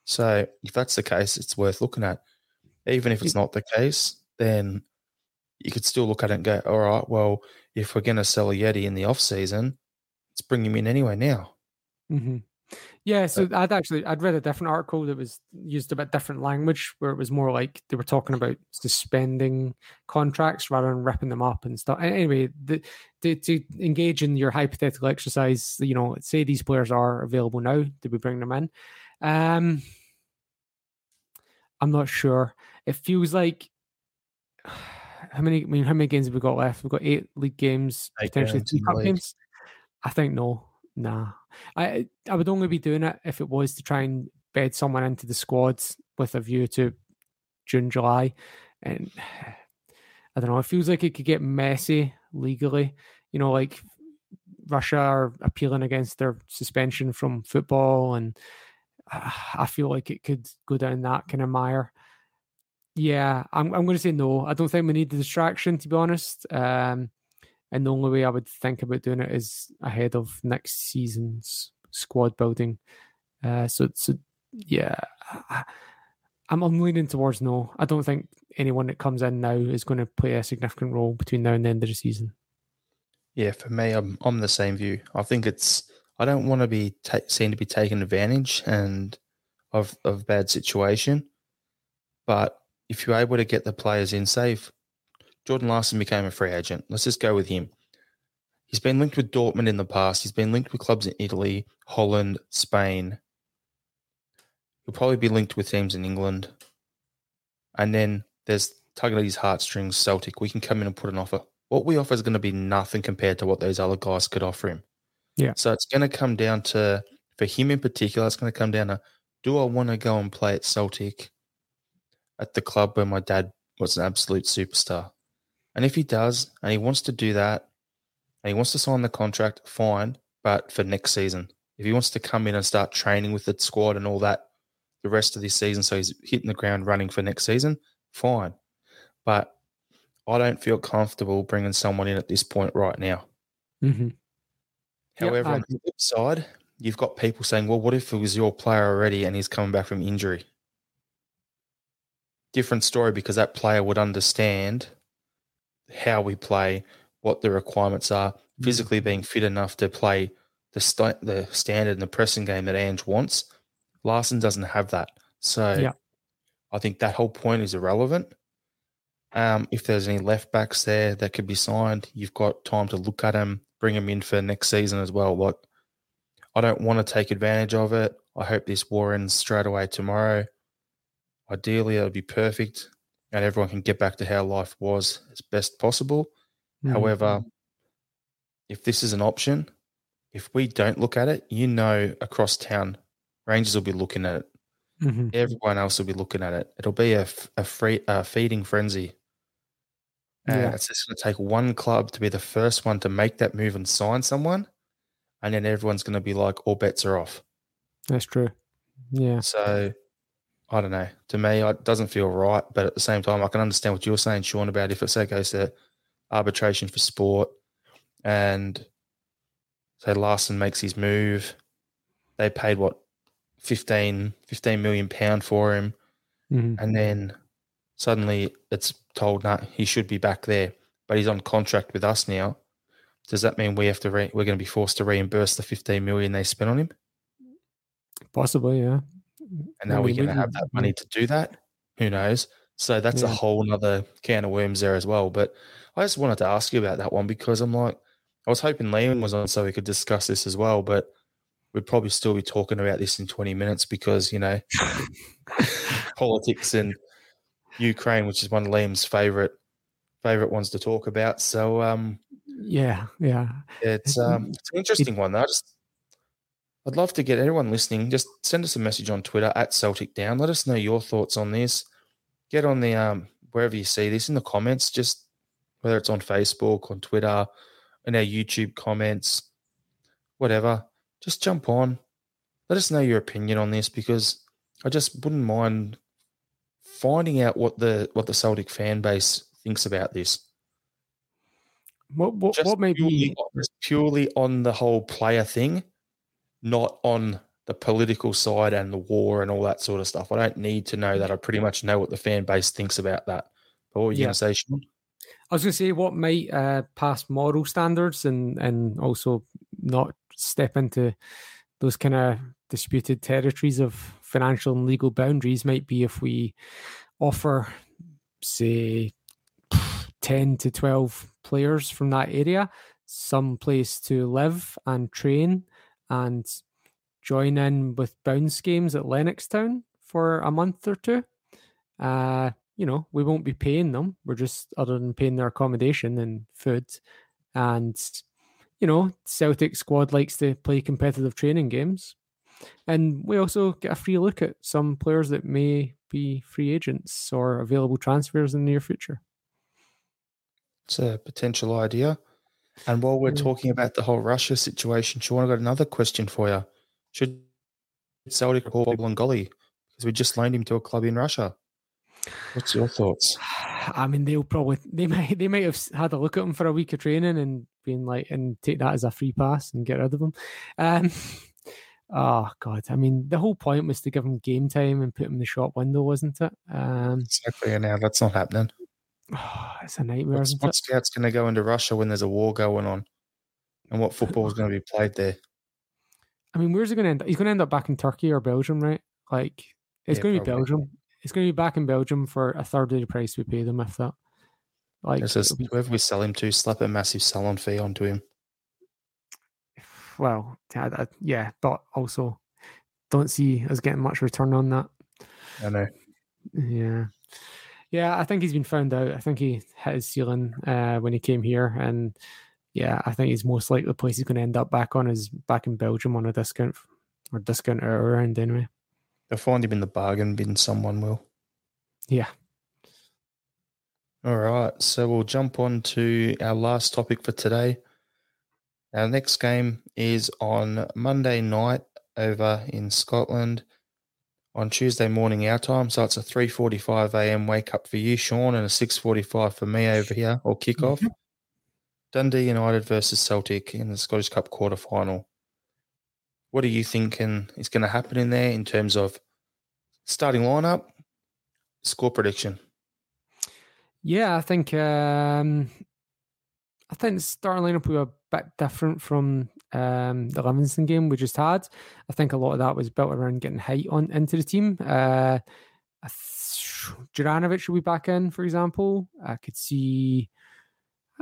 So if that's the case, it's worth looking at. Even if it's not the case, then you could still look at it and go, all right, well, if we're going to sell Ajeti in the off season, let's bring him in anyway now. hmm Yeah, so I'd actually I'd read a different article that was used a bit different language, where it was more like they were talking about suspending contracts rather than ripping them up and stuff. Anyway, the, to to engage in your hypothetical exercise, you know, say these players are available now, did we bring them in? Um, I'm not sure. It feels like how many? I mean, how many games have we got left? We've got eight league games, Eight potentially two cup league. games. I think no, nah. I I would only be doing it if it was to try and bed someone into the squads with a view to June, July, and *sighs* I don't know. It feels like it could get messy legally. You know, like Russia are appealing against their suspension from football, and *sighs* I feel like it could go down that kind of mire. Yeah, I'm I'm going to say no. I don't think we need the distraction, to be honest. Um, and the only way I would think about doing it is ahead of next season's squad building. Uh, so, so yeah, I, I'm, I'm leaning towards no. I don't think anyone that comes in now is going to play a significant role between now and the end of the season. Yeah, for me, I'm I'm the same view. I think it's I don't want to be ta- seen to be taken advantage and of of bad situation, but if you're able to get the players in, if Jordan Larsson became a free agent, let's just go with him. He's been linked with Dortmund in the past. He's been linked with clubs in Italy, Holland, Spain. He'll probably be linked with teams in England, and then there's tugging at his heartstrings. Celtic, we can come in and put an offer what we offer is going to be nothing compared to what those other guys could offer him. Yeah. So it's going to come down to, for him in particular, it's going to come down to do I want to go and play at Celtic at the club where my dad was an absolute superstar? And if he does, and he wants to do that, and he wants to sign the contract, fine, but for next season. If he wants to come in and start training with the squad and all that the rest of this season, so he's hitting the ground running for next season, fine. But I don't feel comfortable bringing someone in at this point right now. Mm-hmm. However, on the flip side, you've got people saying, well, what if it was your player already and he's coming back from injury? Different story because that player would understand how we play, what the requirements are, physically being fit enough to play the, st- the standard and the pressing game that Ange wants. Larsson doesn't have that. So Yeah. I think that whole point is irrelevant. Um, if there's any left backs there that could be signed, you've got time to look at them, bring them in for next season as well. Like, I don't want to take advantage of it. I hope this war ends straight away tomorrow. Ideally, it would be perfect and everyone can get back to how life was as best possible. Mhm. However, if this is an option, if we don't look at it, you know, across town, Rangers will be looking at it. Mhm. Everyone else will be looking at it. It'll be a, a free a feeding frenzy. And Yeah. it's just going to take one club to be the first one to make that move and sign someone, and then everyone's going to be like, all bets are off. that's true. Yeah. So I don't know. To me, it doesn't feel right. But at the same time, I can understand what you're saying, Sean, about if it goes to arbitration for sport and say Larsson makes his move, they paid what 15, 15 million pound for him, Mhm. and then suddenly it's told no, he should be back there, but he's on contract with us now. Does that mean we have to re- we're going to be forced to reimburse the 15 million they spent on him? Possibly, yeah. And now we're going to have that money to do that. Who knows? So that's a whole other can of worms there as well. But I just wanted to ask you about that one because I'm like, I was hoping Liam was on so we could discuss this as well, but we'd probably still be talking about this in 20 minutes because, you know, *laughs* politics and Ukraine, which is one of Liam's favorite favorite ones to talk about. So um Yeah, yeah. it's um it's an interesting one. I just I'd love to get everyone listening. Just send us a message on Twitter at Celtic Down. Let us know your thoughts on this. Get on the um wherever you see this in the comments, just whether it's on Facebook, on Twitter, in our YouTube comments, whatever. Just jump on. Let us know your opinion on this because I just wouldn't mind finding out what the what the Celtic fan base thinks about this What what, what may purely, be purely on the whole player thing, not on the political side and the war and all that sort of stuff. I don't need to know that. I pretty much know what the fan base thinks about that. But what were you Yeah. going to say, Sean? I was going to say what might uh, pass moral standards and and also not step into those kind of disputed territories of financial and legal boundaries might be if we offer, say, ten to twelve players from that area some place to live and train and join in with bounce games at Lennoxtown for a month or two. Uh, you know, we won't be paying them. We're just other than paying their accommodation and food. And you know, Celtic squad likes to play competitive training games. And we also get a free look at some players that may be free agents or available transfers in the near future. It's a potential idea. And while we're talking about the whole Russia situation, Sean, I've got another question for you. Should Celtic call Bolingoli? Because we just loaned him to a club in Russia. What's your thoughts? *sighs* I mean, they'll probably they might they might have had a look at him for a week of training and been like and take that as a free pass and get rid of him. Um, *laughs* oh God, I mean, the whole point was to give him game time and put him in the shop window, wasn't it? Um, Exactly. And now that's not happening. *sighs* it's a nightmare, What's, what scout's going to go into Russia when there's a war going on? And what *sighs* football is going to be played there? I mean, where's he going to end? up? He's going to end up back in Turkey or Belgium, right? Like, it's Yeah, going to be probably. Belgium. It's going to be back in Belgium for a third of the price we pay them, if that. Like, be- whoever we sell him to, slap a massive sell-on fee onto him. well, yeah, yeah, but also don't see us getting much return on that. I know. Yeah. Yeah, I think he's been found out. I think he hit his ceiling uh, when he came here. And yeah, I think he's most likely the place he's going to end up back on is back in Belgium on a discount or discount or around anyway. They'll find him in the bargain bin. Someone will. Yeah. All right. So we'll jump on to our last topic for today. Our next game is on Monday night over in Scotland. On Tuesday morning our time. So it's a 3.45 a.m. wake up for you, Sean, and a 6.45 for me over here, or kickoff. Mm-hmm. Dundee United versus Celtic in the Scottish Cup quarter final. What are you thinking is going to happen in there in terms of starting lineup, score prediction? Yeah, I think um, I think starting lineup will be a bit different from um, the Livingston game we just had. I think a lot of that was built around getting height on into the team. Uh, Juranovic will be back in, for example. I could see.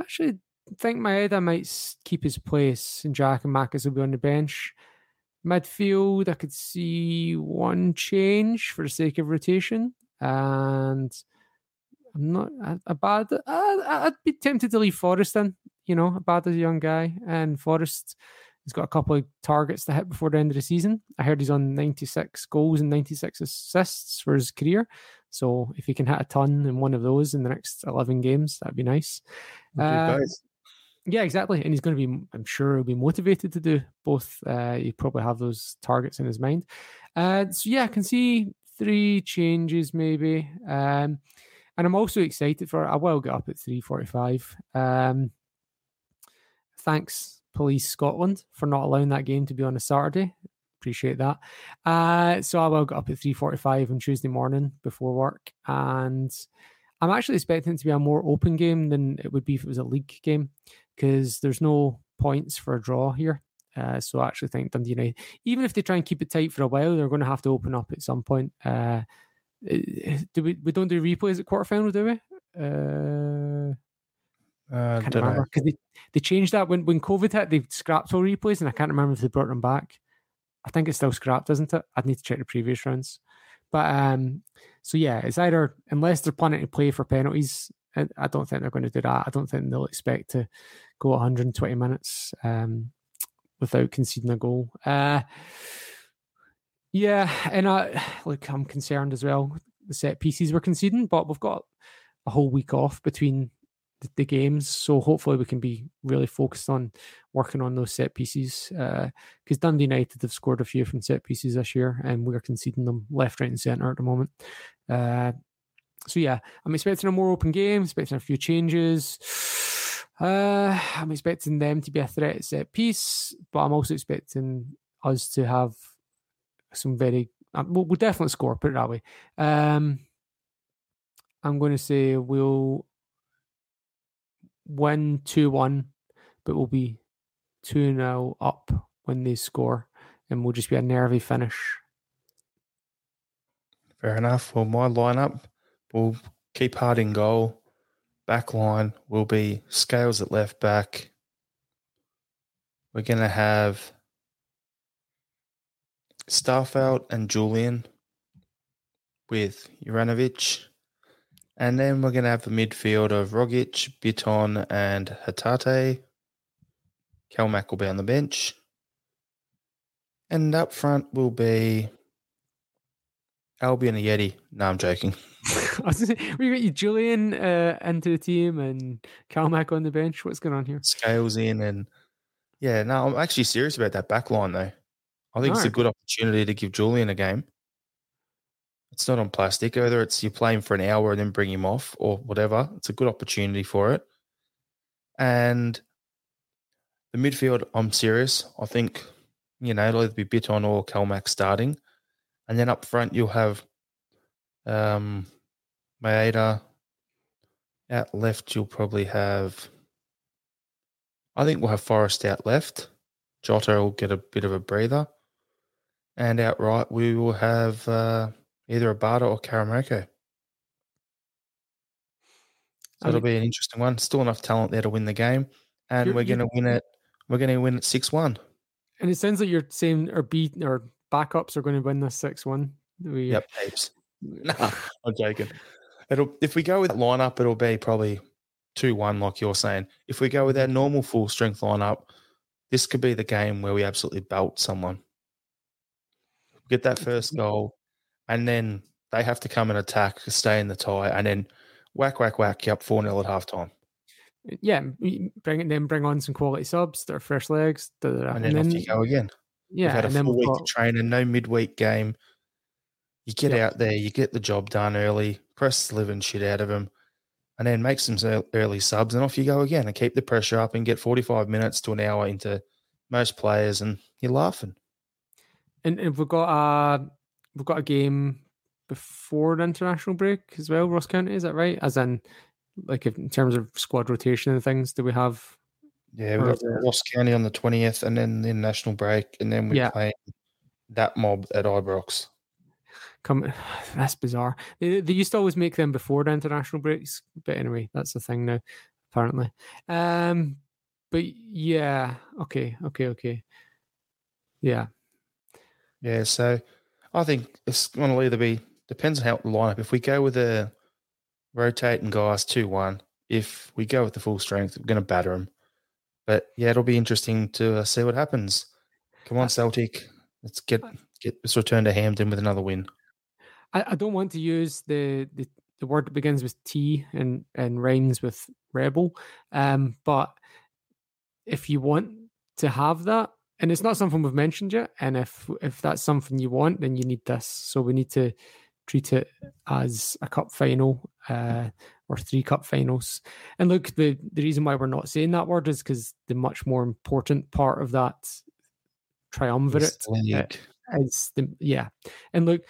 Actually, think my head I might keep his place, and Jack and Marcus will be on the bench. Midfield, I could see one change for the sake of rotation, and I'm not a, a bad. I, would be tempted to leave Forrest in. You know, Abada as a young guy, and Forrest He's got a couple of targets to hit before the end of the season. I heard he's on 96 goals and 96 assists for his career. So if he can hit a ton in one of those in the next 11 games, that'd be nice. Uh, yeah, exactly. And he's going to be, I'm sure, he'll be motivated to do both. Uh, he probably have those targets in his mind. Uh, so yeah, I can see three changes maybe. Um, and I'm also excited for. I will get up at 3:45. Um, thanks Police Scotland for not allowing that game to be on a Saturday. Appreciate that. Uh, so I will get up at 3.45 on Tuesday morning before work. And I'm actually expecting it to be a more open game than it would be if it was a league game because there's no points for a draw here. Uh, so I actually think Dundee United, even if they try and keep it tight for a while, they're going to have to open up at some point. Uh, do we? We don't do replays at quarterfinal, do we? Uh, uh, can't remember because they, they changed that when when COVID hit. They scrapped all replays, and I can't remember if they brought them back. I think it's still scrapped, isn't it? I'd need to check the previous rounds. But um, so yeah, it's either unless they're planning to play for penalties. I don't think they're going to do that. I don't think they'll expect to go 120 minutes um, without conceding a goal. Uh, yeah, and I look, I'm concerned as well. The set pieces we're conceding, but we've got a whole week off between the, games. So hopefully we can be really focused on working on those set pieces. Because uh, Dundee United have scored a few from set pieces this year, and we're conceding them left, right, and centre at the moment. Uh, so yeah, I'm expecting a more open game. Expecting a few changes. *sighs* Uh, I'm expecting them to be a threat at set piece, but I'm also expecting us to have some very. Um, we'll, we'll definitely score. Put it that way. Um, I'm going to say we'll win 2 1, but we'll be 2 0 up when they score, and we'll just be a nervy finish. Fair enough. Well, my lineup will keep Hart in goal. Back line will be Scales at left back. We're going to have Starfelt and Jullien with Juranovic and then we're going to have a midfield of Rogic, Bitton, and Hatate. Calmac will be on the bench. And up front will be Albian Ajeti. No, I'm joking. *laughs* *laughs* we got you Jullien uh, into the team and Calmac on the bench. What's going on here? Scales in and yeah, no, I'm actually serious about that back line though. I think All it's a good opportunity to give Jullien a game. It's not on plastic. Either it's you play him for an hour and then bring him off or whatever, it's a good opportunity for it. And the midfield, I'm serious. I think, you know, it'll either be Bitton or Calmac starting. And then up front, you'll have um, Maeda. Out left, you'll probably have. I think we'll have Forrest out left. Jota will get a bit of a breather. And out right, we will have uh, either Abada or Karamoko. So it'll be an interesting one. Still enough talent there to win the game, and we're going to win it. We're going to win it six one. And it sounds like you're saying our beat or backups are going to win this six one. We... Yep, heaps. no, I'm joking. It'll if we go with that lineup, it'll be probably two one, like you're saying. If we go with mm-hmm. our normal full strength lineup, this could be the game where we absolutely belt someone. Get that first goal, and then they have to come and attack, stay in the tie, and then whack, whack, whack, you up 4 0 at half time. Yeah, bring it, then bring on some quality subs, their fresh legs, and, and then, off you go again. Yeah, We've had a full week got... of training, no midweek game. You get Yep. out there, you get the job done early, press the living shit out of them, and then make some ear- early subs, and off you go again, and keep the pressure up, and get forty-five minutes to an hour into most players, and you're laughing. And, and we've got a we've got a game before the international break as well. Ross County, is that right? As in, like if, in terms of squad rotation and things, do we have? Yeah, we've got Ross County on the twentieth, and then the national break, and then we're Yeah. playing that mob at Ibrox. Come, *sighs* that's bizarre. They, they used to always make them before the international breaks, but anyway, that's the thing now, apparently. Um, but yeah, okay, okay, okay. Yeah, Yeah, so I think it's going to either be depends on how the lineup. If we go with a rotating guys two one, if we go with the full strength, we're going to batter them. But yeah, it'll be interesting to uh, see what happens. Come on, Celtic, let's get get let's return to Hampden with another win. I, I don't want to use the, the the word that begins with T and and rhymes with rebel, um, but if you want to have that, and it's not something we've mentioned yet, and if if that's something you want, then you need this. So we need to treat it as a cup final uh, or three cup finals. And look, the the reason why we're not saying that word is because the much more important part of that triumvirate league. is the yeah. And look,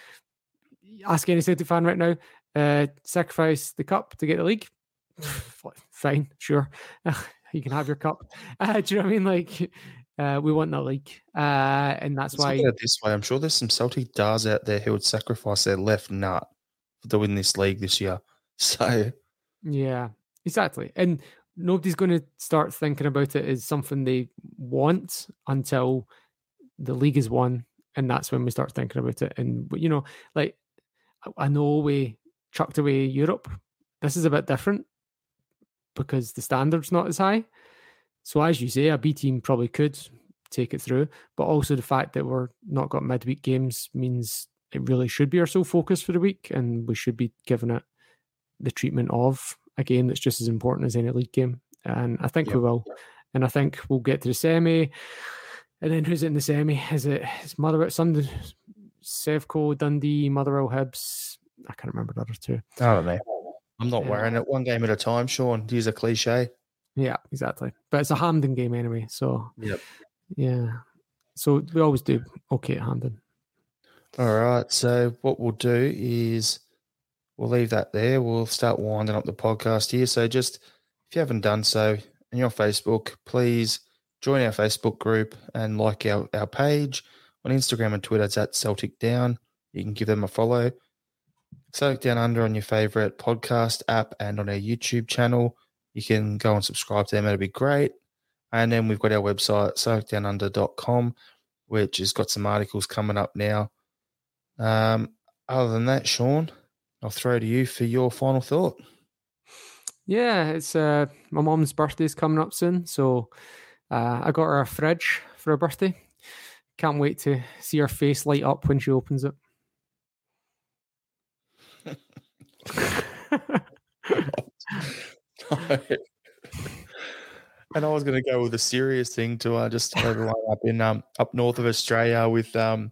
ask any Celtic fan right now, uh, sacrifice the cup to get the league. *laughs* Fine, sure, *laughs* you can have your cup. Uh, do you know what I mean? Like, uh, we want that league, uh, and that's Let's why. look at it this way. I'm sure there's some Celtic dars out there who would sacrifice their left nut to win this league this year. *laughs* So Yeah, exactly. And nobody's going to start thinking about it as something they want until the league is won, and that's when we start thinking about it. And you know, like I- I know we chucked away Europe. This is a bit different because the standard's not as high. So as you say, a B team probably could take it through, but also the fact that we're not got midweek games means it really should be our sole focus for the week, and we should be giving it the treatment of a game that's just as important as any league game. And I think we will. And I think we'll get to the semi. And then who's it in the semi? Is it is Motherwell Sunday Sevco, Dundee, Motherwell Hibs? I can't remember the other two. I don't know. I'm not Yeah. worrying it. One game at a time, Sean. To use a cliche. Yeah, exactly. But it's a Hampden game anyway. So Yep. yeah. So we always do okay at Hampden. All right. So what we'll do is we'll leave that there. We'll start winding up the podcast here. So just if you haven't done so and you're on Facebook, please join our Facebook group and like our, our page on Instagram and Twitter. It's at Celtic Down. You can give them a follow. Celtic Down Under on your favorite podcast app and on our YouTube channel. You can go and subscribe to them. That'd be great. And then we've got our website, celticdownunder.com, which has got some articles coming up now. Um, other than that, Sean, I'll throw to you for your final thought. Yeah, it's uh my mom's birthday's coming up soon, so uh, I got her a fridge for her birthday. Can't wait to see her face light up when she opens it. *laughs* *laughs* *laughs* *laughs* *laughs* and I was going to go with a serious thing to uh, just everyone up in um, up north of Australia with um,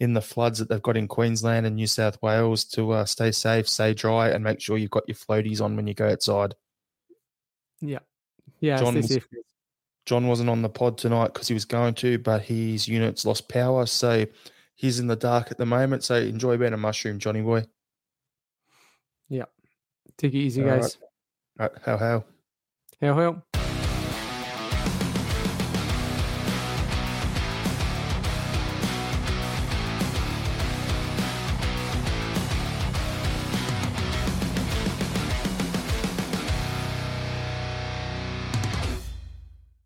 in the floods that they've got in Queensland and New South Wales to uh, stay safe, stay dry, and make sure you've got your floaties on when you go outside. yeah, yeah, John was, John wasn't on the pod tonight because he was going to, but his unit's lost power, so he's in the dark at the moment. So enjoy being a mushroom, Johnny boy. Yeah, take it easy, All right. guys. Right, how how. how hell.